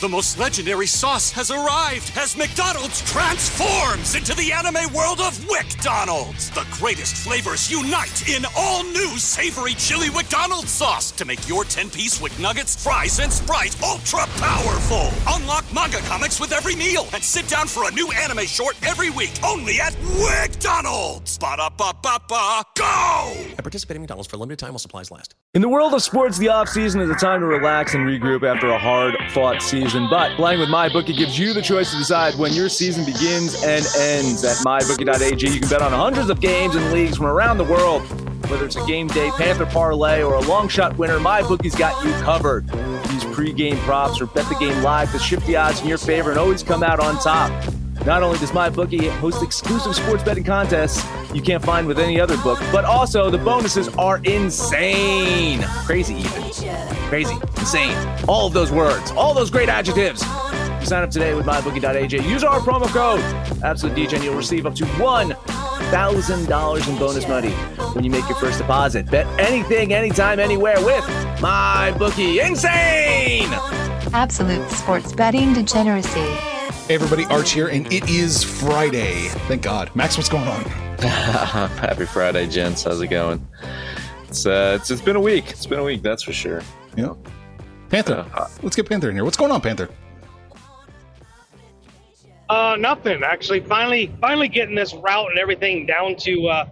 The most legendary sauce has arrived as McDonald's transforms into the anime world of WickDonald's. The greatest flavors unite in all new savory chili McDonald's sauce to make your 10-piece Wick Nuggets, fries, and Sprite ultra powerful. Unlock manga comics with every meal and sit down for a new anime short every week only at WickDonald's. Ba-da-ba-ba-ba, go! At participating McDonald's for a limited time while supplies last. In the world of sports, the offseason is a time to relax and regroup after a hard fought season. But playing with MyBookie gives you the choice to decide when your season begins and ends. At MyBookie.ag, you can bet on hundreds of games and leagues from around the world. Whether it's a game day Panther parlay or a long shot winner, MyBookie's got you covered. Use pre-game props or bet the game live to shift the odds in your favor and always come out on top. Not only does MyBookie host exclusive sports betting contests you can't find with any other book, but also the bonuses are insane. Crazy, even. Crazy. Insane. All of those words, all those great adjectives. Sign up today with MyBookie.ag. Use our promo code, Absolute Degen, and you'll receive up to $1,000 in bonus money when you make your first deposit. Bet anything, anytime, anywhere with MyBookie. Insane! Absolute sports betting degeneracy. Hey everybody, Arch here, and it is Friday. Thank God. Max, what's going on? Happy Friday, gents. How's it going? It's uh, it's, it's been a week. It's been a week, that's for sure. Yeah. Panther. Uh, Let's get Panther in here. What's going on, Panther? Uh, nothing actually. Finally, finally getting this route and everything down to uh,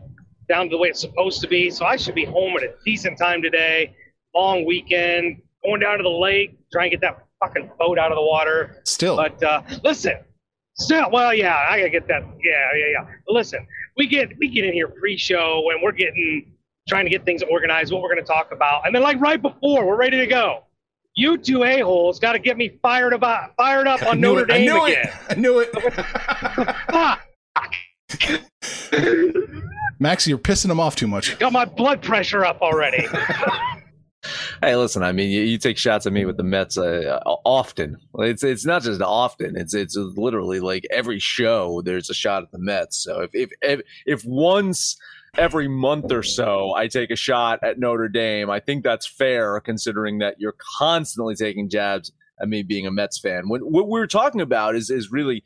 down to the way it's supposed to be. So I should be home at a decent time today. Long weekend, going down to the lake, trying to get that fucking boat out of the water. Still. But uh, listen, still, well, yeah, I gotta get that. Yeah, yeah, yeah. But listen, we get we get in here pre-show and we're getting trying to get things organized, what we're gonna talk about, and then like right before we're ready to go. You two a holes got to get me fired about fired up on Notre it. I Dame knew again. it. I knew it. Max, you're pissing him off too much. Got my blood pressure up already. Hey, listen. I mean, you, you take shots at me with the Mets uh, often. It's it's not just often. It's it's literally like every show. There's a shot at the Mets. So if if if, if once every month or so I take a shot at Notre Dame, I think that's fair, considering that you're constantly taking jabs at me being a Mets fan. When, what we're talking about is is really.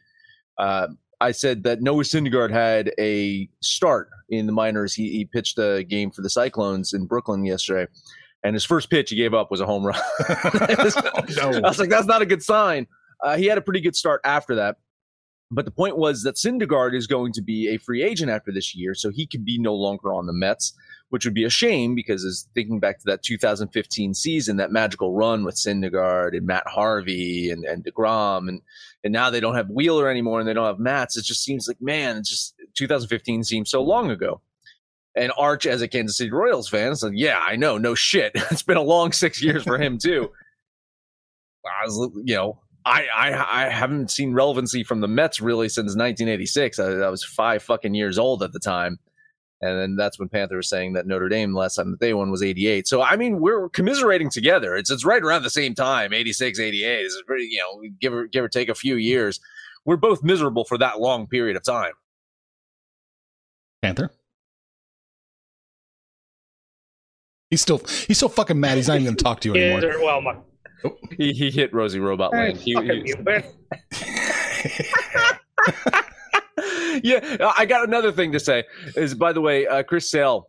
Uh, I said that Noah Syndergaard had a start in the minors. He, he pitched a game for the Cyclones in Brooklyn yesterday, and his first pitch he gave up was a home run. I was like, that's not a good sign. Uh, he had a pretty good start after that. But the point was that Syndergaard is going to be a free agent after this year, so he could be no longer on the Mets, which would be a shame because as thinking back to that 2015 season, that magical run with Syndergaard and Matt Harvey and, and DeGrom, and and now they don't have Wheeler anymore and they don't have Matz. It just seems like man, it's just 2015 seems so long ago. And Arch, as a Kansas City Royals fan, said, "Yeah, I know, no shit. it's been a long six years for him too." I was, you know, I, I I haven't seen relevancy from the Mets really since 1986. I, I was five fucking years old at the time, and then that's when Panther was saying that Notre Dame last time that they won was 88. So I mean, we're commiserating together. It's it's right around the same time, 86, 88. It's pretty, you know, give or give or take a few years. We're both miserable for that long period of time. Panther. He's still he's so fucking mad. He's not even gonna talk to you Yeah, anymore. well, my, He, he hit Rosie Robot Hey, Land. He- he- you, yeah, I got another thing to say. Is by the way, uh, Chris Sale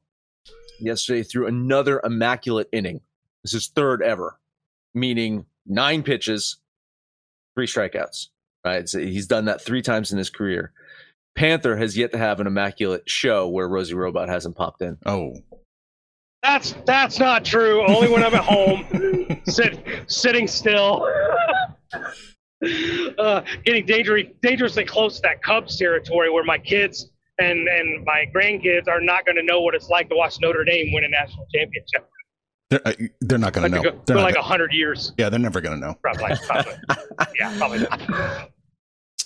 yesterday threw another immaculate inning. This is third ever, meaning nine pitches, three strikeouts. Right, so he's done that three times in his career. Panther has yet to have an immaculate show where Rosie Robot hasn't popped in. Oh, That's that's not true. Only when I'm at home, sit, sitting still, uh, getting dangerously dangerously close to that Cubs territory where my kids and and my grandkids are not going to know what it's like to watch Notre Dame win a national championship. they're, uh, they're not gonna know. go, They're for like a hundred years, yeah, they're never gonna know. probably. probably. yeah, probably. Not.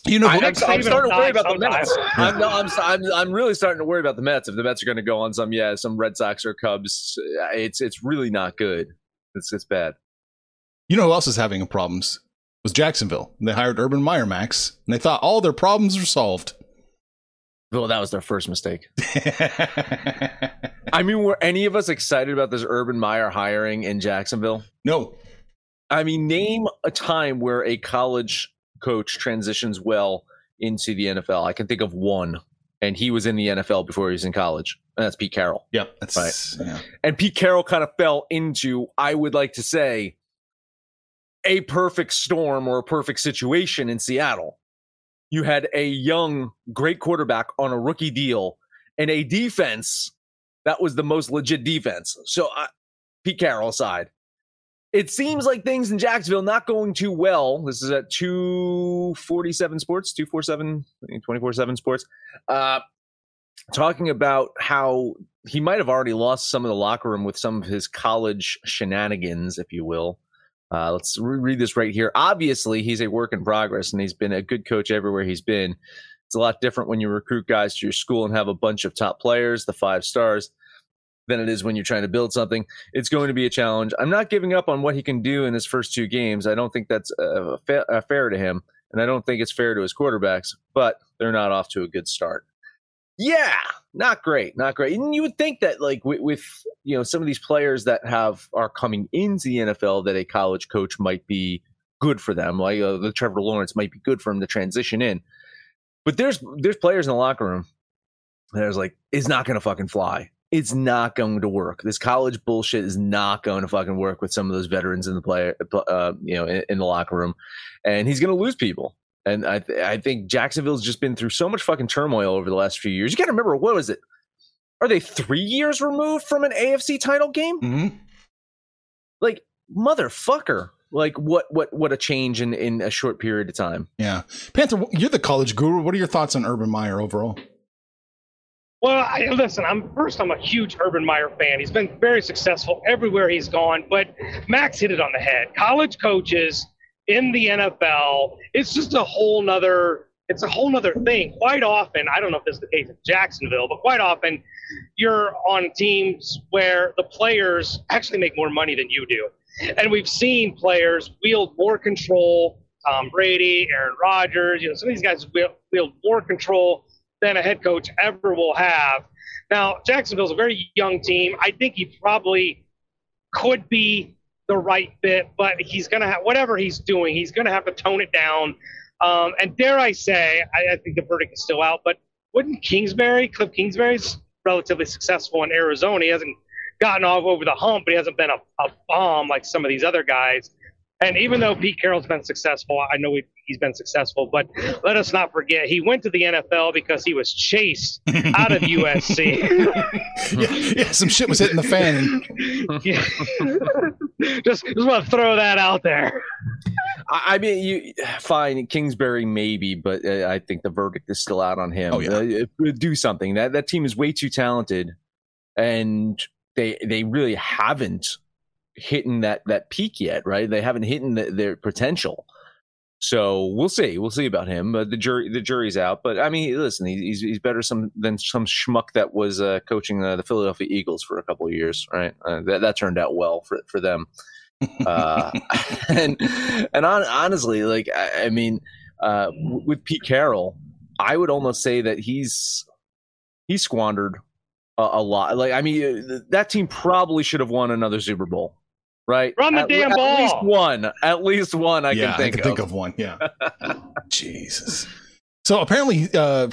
You know, I, who- am starting to worry about the Mets. I'm, no, I'm, I'm, I'm really starting to worry about the Mets. If the Mets are going to go on some, yeah, some Red Sox or Cubs, uh, it's it's really not good. It's it's bad. you know who else is having problems? Was Jacksonville. They hired Urban Meyer Max, and they thought all their problems were solved. Well, that was their first mistake. I mean, were any of us excited about this Urban Meyer hiring in Jacksonville? no. I mean, name a time where a college coach transitions well into the NFL. I can think of one, and he was in the NFL before he was in college, and that's Pete Carroll. Yep. That's Right. yeah. And Pete Carroll kind of fell into, I would like to say, a perfect storm or a perfect situation in Seattle. You had a young, great quarterback on a rookie deal and a defense that was the most legit defense. So, I, Pete Carroll aside, it seems like things in Jacksonville not going too well. This is at 247 Sports, 247, 24 7 Sports. Uh, talking about how he might have already lost some of the locker room with some of his college shenanigans, if you will. Uh, let's re- read this right here. Obviously, he's a work in progress, and he's been a good coach everywhere he's been. It's a lot different when you recruit guys to your school and have a bunch of top players, the five stars, than it is when you're trying to build something. It's going to be a challenge. I'm not giving up on what he can do in his first two games. I don't think that's uh, fa- uh, fair to him, and I don't think it's fair to his quarterbacks. But they're not off to a good start. Yeah, not great, not great. And you would think that, like with, with you know some of these players that have are coming into the NFL, that a college coach might be good for them. Like uh, the Trevor Lawrence might be good for him to transition in. But there's there's players in the locker room. that is like is not going to fucking fly. It's not going to work. This college bullshit is not going to fucking work with some of those veterans in the player, uh, you know, in, in the locker room, and he's going to lose people. And I, th- I think Jacksonville's just been through so much fucking turmoil over the last few years. You got to remember, what was it? Are they three years removed from an AFC title game? hmm Like motherfucker! Like what? What? What a change in in a short period of time. Yeah. Panther, you're the college guru. What are your thoughts on Urban Meyer overall? Well, I, listen, I'm first. I'm a huge Urban Meyer fan. He's been very successful everywhere he's gone. But Max hit it on the head. College coaches in the NFL, it's just a whole nother. It's a whole nother thing. Quite often, I don't know if this is the case in Jacksonville, but quite often, you're on teams where the players actually make more money than you do, and we've seen players wield more control. Tom Brady, Aaron Rodgers, you know, some of these guys wield, wield more control than a head coach ever will have. Now, Jacksonville's a very young team. I think he probably could be the right fit, but he's going to have whatever he's doing, he's going to have to tone it down. Um, and dare I say, I, I think the verdict is still out, but wouldn't Kingsbury, Cliff Kingsbury's relatively successful in Arizona? He hasn't gotten off over the hump, but he hasn't been a, a bomb like some of these other guys. And even though Pete Carroll's been successful, I know he, he's been successful, but let us not forget he went to the NFL because he was chased out of USC. yeah, yeah, some shit was hitting the fan. Yeah. just just want to throw that out there. I, I mean, you fine Kingsbury maybe, but uh, I think the verdict is still out on him. Oh, yeah. Uh, do something. That that team is way too talented, and they they really haven't hitting that that peak yet. Right? They haven't hit the, their potential. So we'll see. We'll see about him. Uh, the jury, the jury's out. But I mean, listen, he's he's better some than some schmuck that was uh, coaching uh, the Philadelphia Eagles for a couple of years. Right? Uh, that that turned out well for for them. uh, and and on, honestly, like I, I mean, uh, with Pete Carroll, I would almost say that he's he squandered a, a lot. Like I mean, that team probably should have won another Super Bowl. Right, Run the at, damn at least one, at least one. I yeah, can think of. I can of. think of one. Yeah. Jesus. So apparently, uh,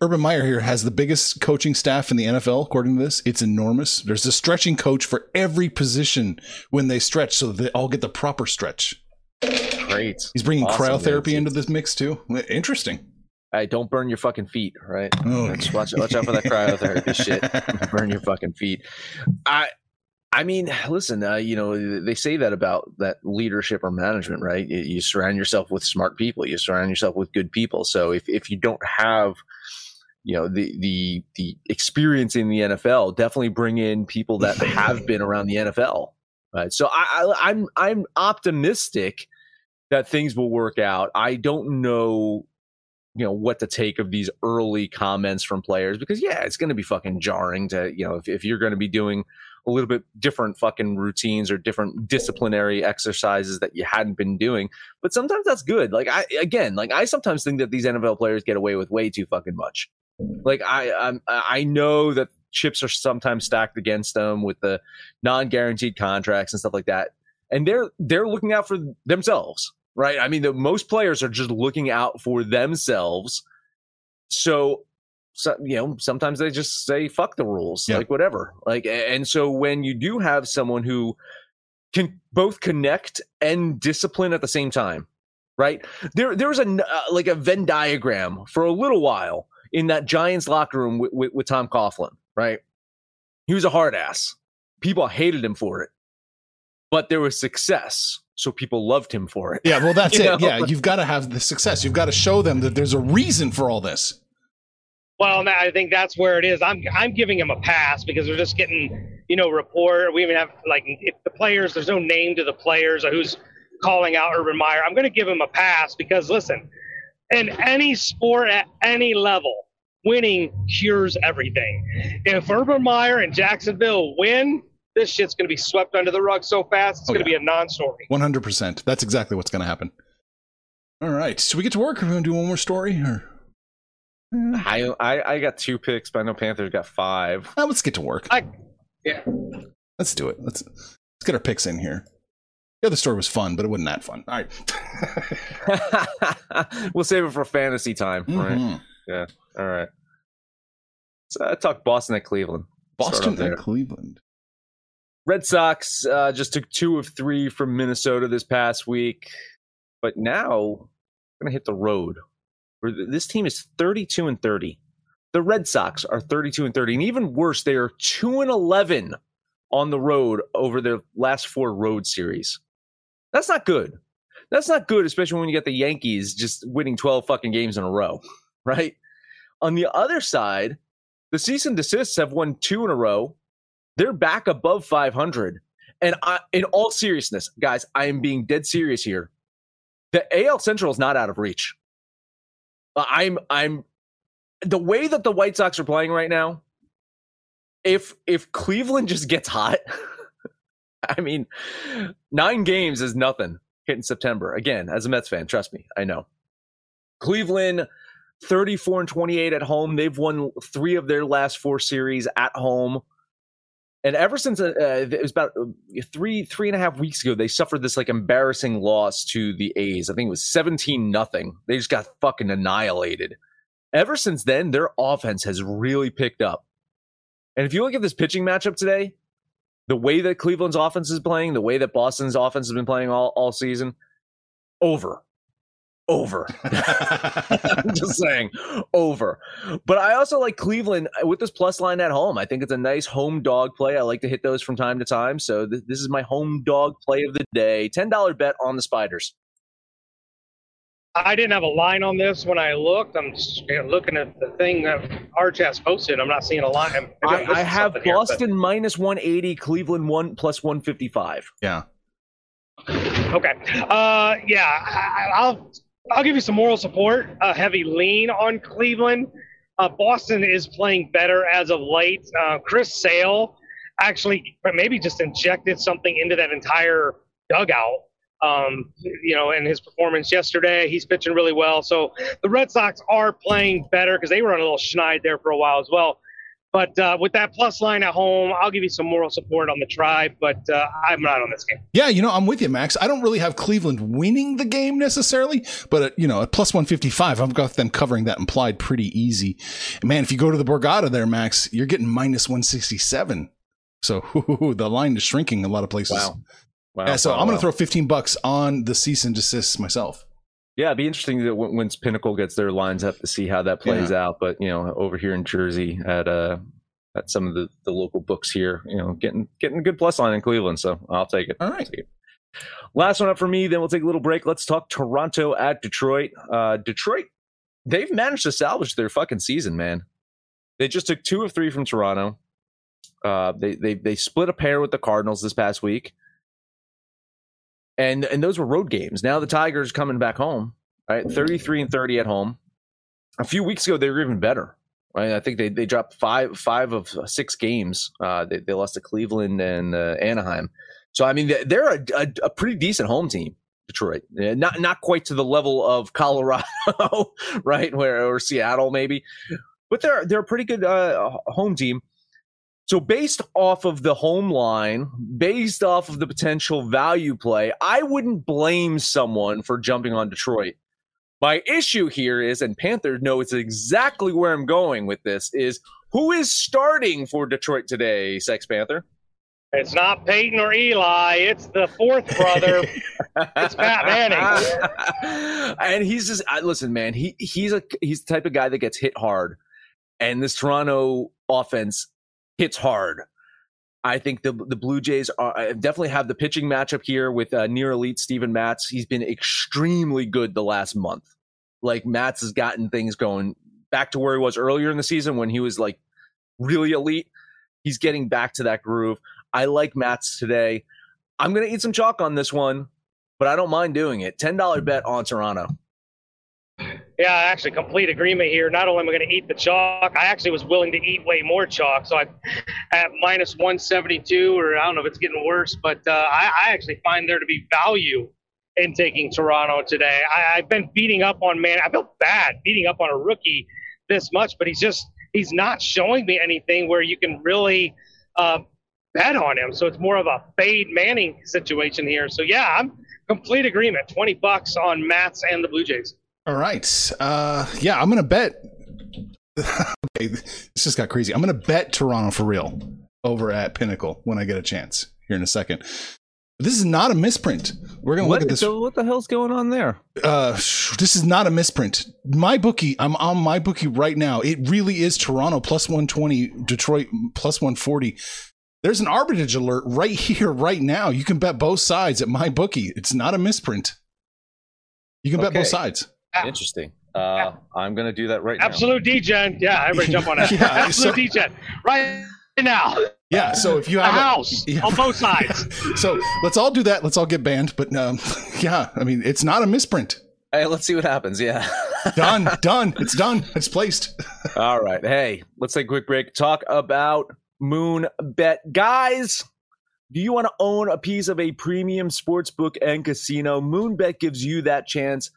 Urban Meyer here has the biggest coaching staff in the NFL. According to this, it's enormous. There's a stretching coach for every position when they stretch, so they all get the proper stretch. Great. He's bringing Awesome, cryotherapy dude. into this mix too. Interesting. Hey, don't burn your fucking feet, right? Oh, Just watch, watch out for that cryotherapy shit. Burn your fucking feet. I, I mean, listen, uh, you know, they say that about that leadership or management, right? You, surround yourself with smart people. You surround yourself with good people. So if, if you don't have, you know, the the the experience in the NFL, definitely bring in people that have been around the NFL. Right. So I, I I'm I'm optimistic that things will work out. I don't know you know what to take of these early comments from players because yeah it's going to be fucking jarring to you know if, if you're going to be doing a little bit different fucking routines or different disciplinary exercises that you hadn't been doing but sometimes that's good like i again like i sometimes think that these nfl players get away with way too fucking much Like I I'm, I know that chips are sometimes stacked against them with the non-guaranteed contracts and stuff like that, and they're they're looking out for themselves, right? I mean, the most players are just looking out for themselves. So so, you know, sometimes they just say fuck the rules, Yeah. like whatever. Like, and so when you do have someone who can both connect and discipline at the same time, right? There, there was a uh, like a Venn diagram for a little while in that Giants locker room with, with, with Tom Coughlin, right? He was a hard ass. People hated him for it, but there was success, so people loved him for it. Yeah, well, that's it. know? Yeah, you've got to have the success. You've got to show them that there's a reason for all this. Well, I think that's where it is. I'm I'm giving him a pass because they're just getting, you know, report. We even have like if the players. There's no name to the players or who's calling out Urban Meyer. I'm going to give him a pass because listen, in any sport at any level, winning cures everything. If Urban Meyer and Jacksonville win, this shit's going to be swept under the rug so fast. It's Oh, going to yeah. be a non-story. 100%. That's exactly what's going to happen. All right. Should we get to work? We're we going to do one more story? Or I, I I got two picks, but I know Panthers got five. Let's get to work. I, yeah. Let's do it. Let's let's get our picks in here. The other story was fun, but it wasn't that fun. All right. we'll save it for fantasy time, right? Mhm. All right. So I talked Boston at Cleveland. Boston at Cleveland. Red Sox uh, just took two of three from Minnesota this past week, but now going to hit the road. This team is 32 and 30. The Red Sox are 32 and 30, and even worse, they are 2 and 11 on the road over their last four road series. That's not good. That's not good, especially when you get the Yankees just winning 12 fucking games in a row, right? On the other side, the cease and desists have won two in a row. They're back above 500. And I, in all seriousness, guys, I am being dead serious here. The AL Central is not out of reach. Uh, I'm, I'm, the way that the White Sox are playing right now. If if Cleveland just gets hot, I mean, nine games is nothing hitting September. Again, as a Mets fan, trust me, I know. Cleveland 34 and 28 at home. They've won three of their last four series at home. And ever since uh, uh, it was about uh, three three and a half weeks ago, they suffered this like embarrassing loss to the A's. I think it was seventeen nothing. They just got fucking annihilated. Ever since then, their offense has really picked up. And if you look at this pitching matchup today, the way that Cleveland's offense is playing, the way that Boston's offense has been playing all, all season, over. Over. I'm just saying, over. But I also like Cleveland with this plus line at home. I think it's a nice home dog play. I like to hit those from time to time. So th- this is my home dog play of the day. Ten dollar bet on the Spiders. I didn't have a line on this when I looked. I'm just you know, looking at the thing that Arch has posted. I'm not seeing a line. I'm I, have something here, Boston minus one eighty, Cleveland one plus one fifty five. Yeah. Okay. Uh, yeah, I, I'll I'll give you some moral support. A heavy lean on Cleveland. Uh, Boston is playing better as of late. Uh, Chris Sale actually maybe just injected something into that entire dugout. Um, you know, and his performance yesterday, he's pitching really well. So the Red Sox are playing better because they were on a little schneid there for a while as well. But uh, with that plus line at home, I'll give you some moral support on the tribe, but uh, I'm not on this game. Yeah, you know, I'm with you, Max. I don't really have Cleveland winning the game necessarily, but at, you know, at plus 155, I've got them covering that implied pretty easy. And man, if you go to the Borgata there, Max, you're getting minus 167. So the line is shrinking a lot of places. Wow. Wow. Yeah, so wow, I'm going wow. to throw 15 bucks on the cease and desist myself. Yeah, it'd be interesting that when, once Pinnacle gets their lines up to see how that plays out. But you know, over here in Jersey at uh at some of the, the local books here, you know, getting getting a good plus line in Cleveland. So I'll take it. All right. Last one up for me. Then we'll take a little break. Let's talk Toronto at Detroit. Uh, Detroit, they've managed to salvage their fucking season, man. They just took two of three from Toronto. Uh, they they they split a pair with the Cardinals this past week and and those were road games. Now the Tigers coming back home, right? Thirty three and thirty at home. A few weeks ago they were even better, right? I think they they dropped five five of six games. Uh, they they lost to Cleveland and uh, Anaheim. So I mean they- they're a, a, a pretty decent home team. Detroit, not not quite to the level of Colorado, right? Where or Seattle maybe, but they're they're a pretty good uh, home team. So based off of the home line, based off of the potential value play, I wouldn't blame someone for jumping on Detroit. My issue here is, and Panther knows exactly where I'm going with this, is who is starting for Detroit today, Sex Panther? It's not Peyton or Eli. It's the fourth brother. it's Matt Manning. and he's just listen, man. He he's a he's the type of guy that gets hit hard, and this Toronto offense hits hard. I think the the Blue Jays are definitely have the pitching matchup here with uh, near elite Steven Matz. He's been extremely good the last month. Like Matz has gotten things going back to where he was earlier in the season when he was like really elite. He's getting back to that groove. I like Matz today. I'm to eat some chalk on this one, but I don't mind doing it. $10 bet on Toronto. Yeah, actually, complete agreement here. Not only am I going to eat the chalk, I actually was willing to eat way more chalk. So I, at minus 172, or I don't know if it's getting worse, but uh, I, I, actually find there to be value in taking Toronto today. I, have been beating up on man. I feel bad beating up on a rookie this much, but he's just he's not showing me anything where you can really uh, bet on him. So it's more of a fade Manning situation here. So yeah, I'm complete agreement. 20 bucks on Matz and the Blue Jays. All right. Uh, yeah, I'm going to bet. okay, this just got crazy. I'm going to bet Toronto for real over at Pinnacle when I get a chance here in a second. This is not a misprint. We're gonna look at this. So what the hell's going on there? Uh, this is not a misprint. My bookie, I'm on my bookie right now. It really is Toronto plus 120, Detroit plus 140. There's an arbitrage alert right here, right now. You can bet both sides at my bookie. It's not a misprint. You can okay. bet both sides. Interesting. Uh, I'm going to do that right Absolute now. Absolute Degen. Yeah, everybody jump on that. yeah, Absolute so, degen. Right now. Yeah, so if you have a house yeah. on both sides. so let's all do that. Let's all get banned. But um, yeah, I mean, it's not a misprint. Hey, let's see what happens. Yeah. done. Done. It's done. It's placed. all right. Hey, let's take a quick break. Talk about Moon Bet. Guys, do you want to own a piece of a premium sports book and casino? Moonbet gives you that chance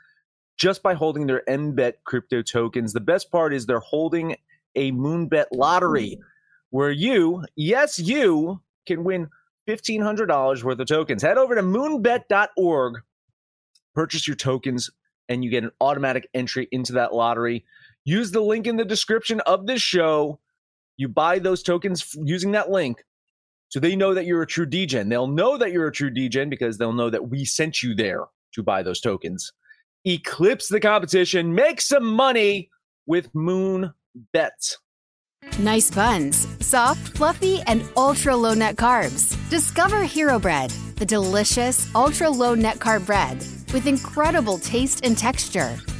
just by holding their MBET crypto tokens. The best part is they're holding a Moonbet lottery hmm. where you, yes, you can win $1,500 worth of tokens. Head over to moonbet.org, purchase your tokens, and you get an automatic entry into that lottery. Use the link in the description of this show. You buy those tokens using that link. So they know that you're a true degen. They'll know that you're a true degen because they'll know that we sent you there to buy those tokens eclipse the competition, make some money with Moon Bet. Nice buns, soft, fluffy, and ultra low net carbs. Discover Hero Bread, the delicious ultra low net carb bread with incredible taste and texture.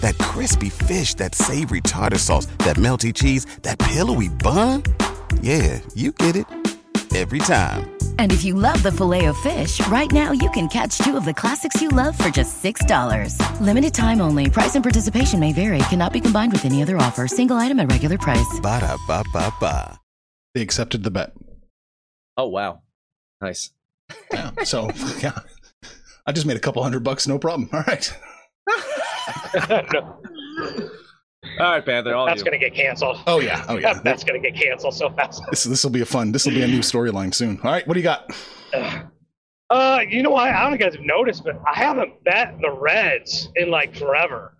That crispy fish, that savory tartar sauce, that melty cheese, that pillowy bun. Yeah, you get it every time. And if you love the filet of fish, right now you can catch two of the classics you love for just $6. Limited time only. Price and participation may vary. Cannot be combined with any other offer. Single item at regular price. Ba da ba ba ba. They accepted the bet. Oh wow, nice. Yeah. So yeah, I just made a couple hundred bucks. No problem. All right. All right, Panther. All that's going to get canceled. Oh yeah, oh yeah. that's going to get canceled so fast. This this will be a fun. This will be a new storyline soon. All right, what do you got? Uh, you know what? I don't know if you guys have noticed, but I haven't bet the Reds in like forever.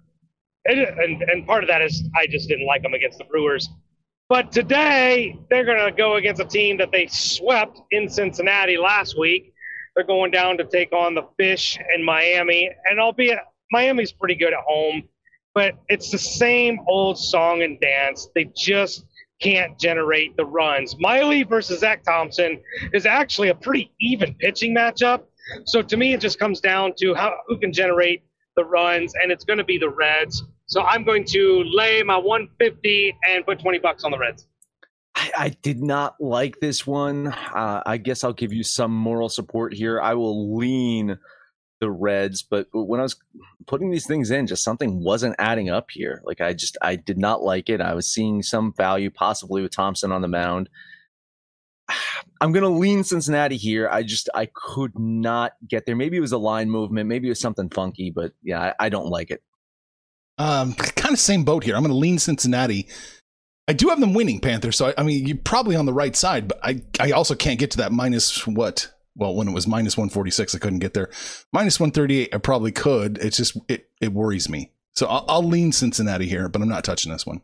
And, and, and part of that is I just didn't like them against the Brewers. But today they're going to go against a team that they swept in Cincinnati last week. They're going down to take on the Fish in Miami, and albeit Miami's pretty good at home but it's the same old song and dance. They just can't generate the runs. Miley versus Zach Thompson is actually a pretty even pitching matchup. So to me, it just comes down to how who can generate the runs, and it's going to be the Reds. So I'm going to lay my 150 and put 20 bucks on the Reds. I, I did not like this one. Uh, I guess I'll give you some moral support here. I will lean the Reds, but when I was putting these things in, just something wasn't adding up here. Like I just I did not like it. I was seeing some value possibly with Thompson on the mound. I'm gonna lean Cincinnati here. I just I could not get there. Maybe it was a line movement, maybe it was something funky, but yeah, I, I don't like it. Um, kind of same boat here. I'm to lean Cincinnati. I do have them winning Panthers, so I, I, mean you're probably on the right side, but I I also can't get to that minus what? Well, when it was minus 146, I couldn't get there. Minus 138, I probably could. It's just it it worries me. So I'll, I'll lean Cincinnati here, but I'm not touching this one.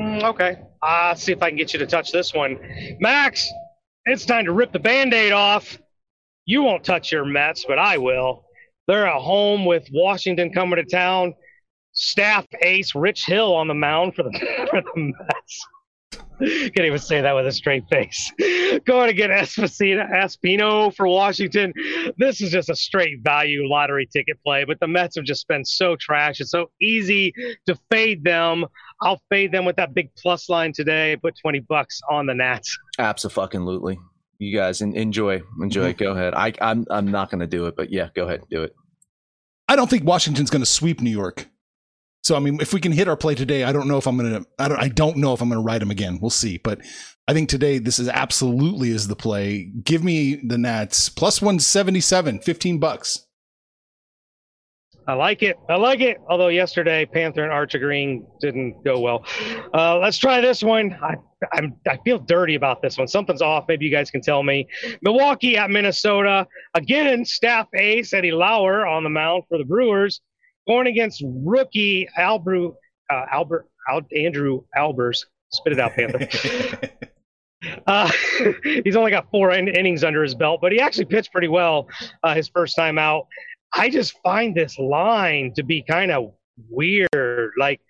Mm, okay, I'll see if I can get you to touch this one, Max. It's time to rip the band-aid off. You won't touch your Mets, but I will. They're at home with Washington coming to town staff ace Rich Hill on the mound for the, for the Mets. Can't even say that with a straight face. Going to get Espacito, Espino for Washington. This is just a straight value lottery ticket play, but the Mets have just been so trash. It's so easy to fade them. I'll fade them with that big plus line today. Put 20 bucks on the Nats. Absolutely. You guys enjoy, enjoy. Mm-hmm. Go ahead. I, I'm, I'm not going to do it, but yeah, go ahead, do it. I don't think Washington's going to sweep New York. So I mean, if we can hit our play today, I don't know if I'm gonna. I don't. I don't know if I'm gonna ride him again. We'll see. But I think today this is absolutely is the play. Give me the Nats plus 177, 15 bucks. I like it. I like it. Although yesterday Panther and Archer Green didn't go well. Uh, let's try this one. I I'm, I feel dirty about this one. Something's off. Maybe you guys can tell me. Milwaukee at Minnesota again. Staff ace Eddie Lauer on the mound for the Brewers going against rookie Albert, uh, Albert, Al, Andrew Albers. Spit it out, Panther. uh, he's only got four in- innings under his belt, but he actually pitched pretty well uh, his first time out. I just find this line to be kind of weird. Like,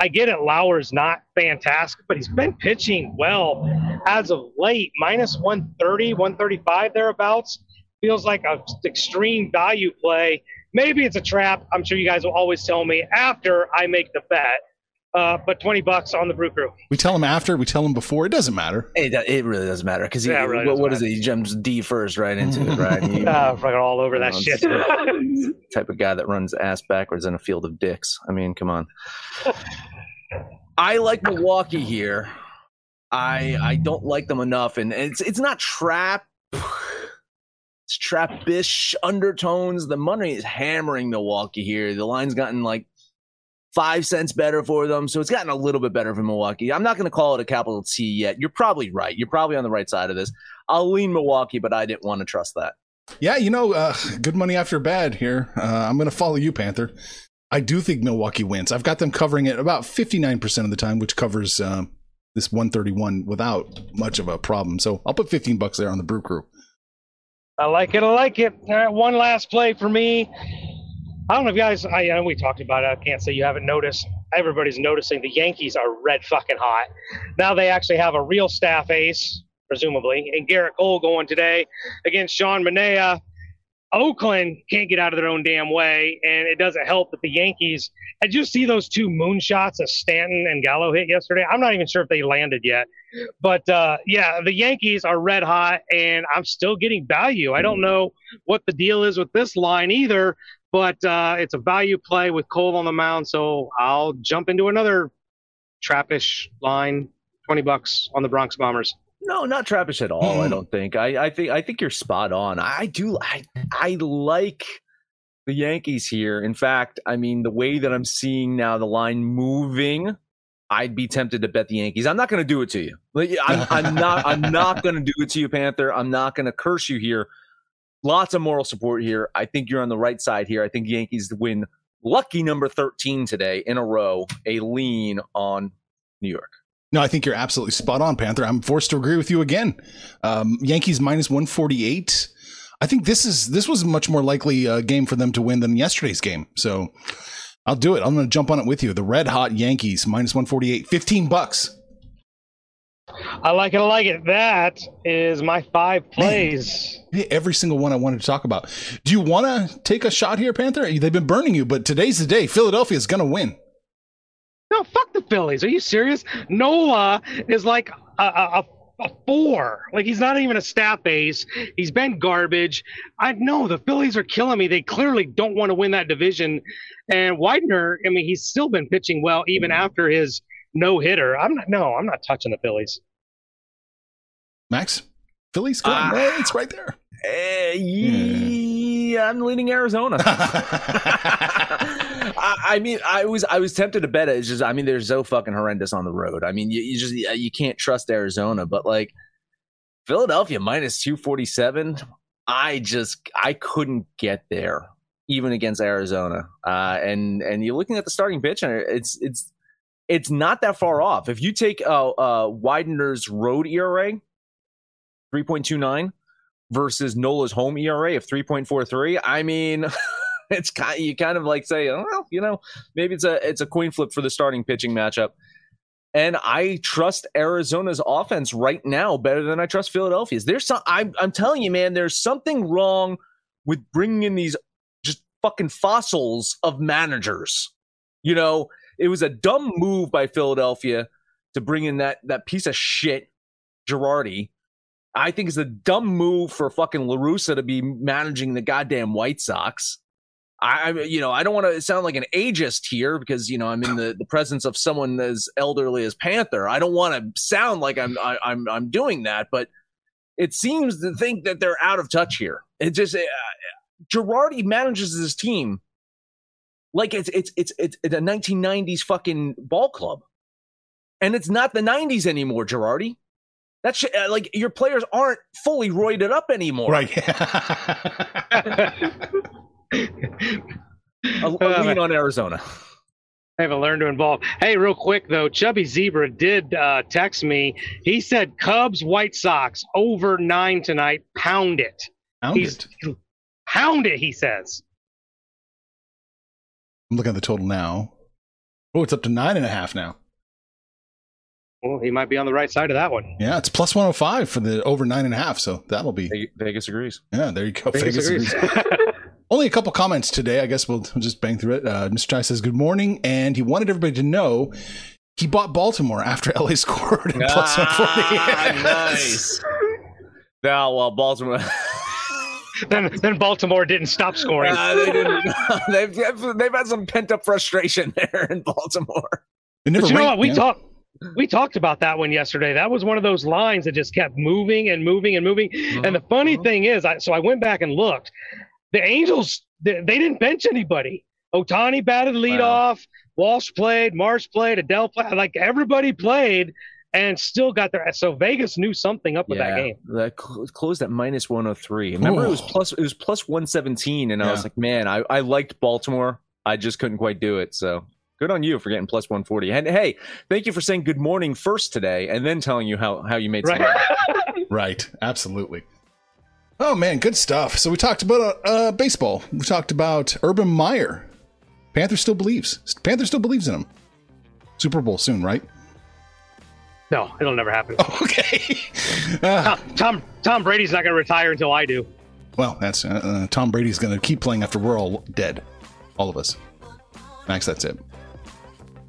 I get it, Lauer's not fantastic, but he's been pitching well as of late. Minus 130, 135 thereabouts feels like an extreme value play Maybe it's a trap. I'm sure you guys will always tell me after I make the bet. Uh, but 20 bucks on the Brew Crew. We tell him after, we tell him before. It doesn't matter. It, it really doesn't matter because yeah, really what, what is it? He jumps D first right into it, right? He, uh, fucking all over that know, shit. type of guy that runs ass backwards in a field of dicks. I mean, come on. I like Milwaukee here. I I don't like them enough, and it's it's not trap trappish undertones. The money is hammering Milwaukee here. The line's gotten like five cents better for them. So it's gotten a little bit better for Milwaukee. I'm not going to call it a capital T yet. You're probably right. You're probably on the right side of this. I'll lean Milwaukee, but I didn't want to trust that. Yeah, you know, uh, good money after bad here. Uh, I'm going to follow you, Panther. I do think Milwaukee wins. I've got them covering it about 59% of the time, which covers uh, this 131 without much of a problem. So I'll put 15 bucks there on the Brew Crew. I like it. I like it. All right, one last play for me. I don't know if you guys, I, know we talked about it. I can't say you haven't noticed. Everybody's noticing the Yankees are red fucking hot. Now they actually have a real staff ace, presumably, and Gerrit Cole going today against Sean Manaea. Oakland can't get out of their own damn way, and it doesn't help that the Yankees. Did you see those two moonshots that Stanton and Gallo hit yesterday? I'm not even sure if they landed yet, but uh, yeah, the Yankees are red hot, and I'm still getting value. I don't know what the deal is with this line either, but uh, it's a value play with Cole on the mound, so I'll jump into another trappish line, twenty bucks on the Bronx Bombers. No, not trappish at all. Mm. I hmm. don't think. I, I think I think you're spot on. I do. I I like the Yankees here. In fact, I mean the way that I'm seeing now the line moving, I'd be tempted to bet the Yankees. I'm not going to do it to you. I'm, I'm not. I'm not going to do it to you, Panther. I'm not going to curse you here. Lots of moral support here. I think you're on the right side here. I think Yankees win lucky number 13 today in a row. A lean on New York. No, I think you're absolutely spot on, Panther. I'm forced to agree with you again. Um, Yankees minus 148. I think this is this was a much more likely uh, game for them to win than yesterday's game. So I'll do it. I'm going to jump on it with you. The red hot Yankees minus 148, 15 bucks. I like it. I like it. That is my five plays. Man, every single one I wanted to talk about. Do you want to take a shot here, Panther? They've been burning you, but today's the day. Philadelphia is going to win. No, fuck the Phillies. Are you serious? Nola is like a, a, a four. Like he's not even a staff ace. He's been garbage. I know the Phillies are killing me. They clearly don't want to win that division. And Widener, I mean, he's still been pitching well even after his no hitter. I'm not. No, I'm not touching the Phillies. Max, Phillies, come Ah. on, it's right there. Eh, yeah, I'm leaning Arizona. I, I mean, I was I was tempted to bet it. It's just, I mean, they're so fucking horrendous on the road. I mean, you, you just you can't trust Arizona. But like Philadelphia minus two forty seven, I just I couldn't get there even against Arizona. Uh, and and you're looking at the starting pitch, and it's it's it's not that far off. If you take uh, uh Widener's road ERA, three point two nine versus Nola's home ERA of 3.43. I mean, it's kind you kind of like say, oh, well, you know, maybe it's a it's a coin flip for the starting pitching matchup. And I trust Arizona's offense right now better than I trust Philadelphia's. There's some I'm I'm telling you, man, there's something wrong with bringing in these just fucking fossils of managers. You know, it was a dumb move by Philadelphia to bring in that that piece of shit Girardi. I think it's a dumb move for fucking La Russa to be managing the goddamn White Sox. I, I you know, I don't want to sound like an ageist here because you know I'm in the, the presence of someone as elderly as Panther. I don't want to sound like I'm I, I'm I'm doing that, but it seems to think that they're out of touch here. It just uh, Girardi manages his team like it's it's it's it's a 1990s fucking ball club, and it's not the 90s anymore, Girardi. That shit, uh, like your players aren't fully roided up anymore. Right. A, a lean on Arizona. I haven't learned to involve. Hey, real quick though, Chubby Zebra did uh, text me. He said Cubs White Sox over nine tonight. Pound it. Pound He's- Pound it. He says. I'm looking at the total now. Oh, it's up to nine and a half now. Well, he might be on the right side of that one. Yeah, it's plus 105 for the over nine and a half. So that'll be. Vegas agrees. Yeah, there you go. Vegas Vegas agrees. agrees. Only a couple comments today. I guess we'll we'll just bang through it. Uh, Mr. Chai says, Good morning. And he wanted everybody to know he bought Baltimore after LA scored at plus 140. Ah, nice. Now, well, Baltimore. then, then Baltimore didn't stop scoring. Uh, they didn't, they've, they've had some pent up frustration there in Baltimore. Never But you know what? We yeah. talked. We talked about that one yesterday. That was one of those lines that just kept moving and moving and moving. And the funny thing is, I, so I went back and looked. The Angels, they, they didn't bench anybody. Ohtani batted lead Wow. off. Walsh played. Marsh played. Adell played. Like everybody played and still got there. So Vegas knew something up with that game. That cl- closed at minus 103. Remember, it was plus it was plus 117, and I was like, man, I, I liked Baltimore. I just couldn't quite do it. So good on you for getting plus 140. And hey, thank you for saying good morning first today, and then telling you how how you made some Right. money. Right. Absolutely. Oh, man. Good stuff. So we talked about uh, uh, baseball. We talked about Urban Meyer. Panther still believes. Panther still believes in him. Super Bowl soon, right? No, it'll never happen. Okay. Uh, Tom, Tom Tom Brady's not going to retire until I do. well, that's uh, uh, Tom Brady's going to keep playing after we're all dead. All of us. Max, that's it.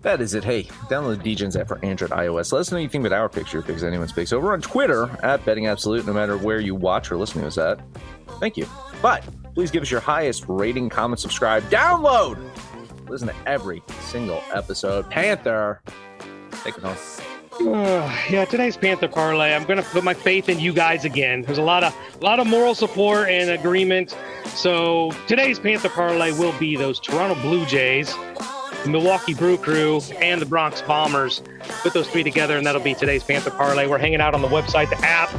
That is it. Hey, download the Degens app for Android, iOS. Let us know you think about our picture because anyone speaks over on Twitter at Betting Absolute, no matter where you watch or listen to us at. Thank you. But please give us your highest rating, comment, subscribe, download. Listen to every single episode. Panther, take it home. Uh, yeah, today's Panther parlay. I'm going to put my faith in you guys again. There's a lot of a lot of moral support and agreement. So today's Panther parlay will be those Toronto Blue Jays, the Milwaukee Brew Crew, and the Bronx Bombers. Put those three together, and that'll be today's Panther parlay. We're hanging out on the website, the app,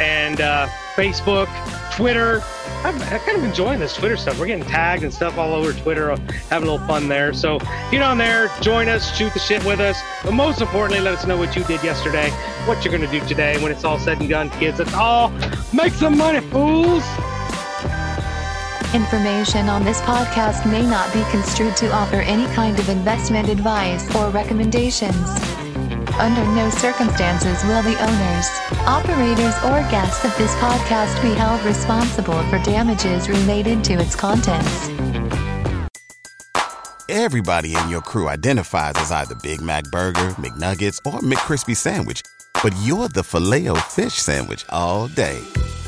and uh, Facebook, Twitter. I'm, I'm kind of enjoying this Twitter stuff. We're getting tagged and stuff all over Twitter, having a little fun there. So get on there, join us, shoot the shit with us. But most importantly, let us know what you did yesterday, what you're going to do today when it's all said and done, kids. Let's all make some money, fools. Information on this podcast may not be construed to offer any kind of investment advice or recommendations. Under no circumstances will the owners, operators, or guests of this podcast be held responsible for damages related to its contents. Everybody in your crew identifies as either Big Mac Burger, McNuggets, or McCrispy Sandwich. But you're the Filet-O-Fish Sandwich all day.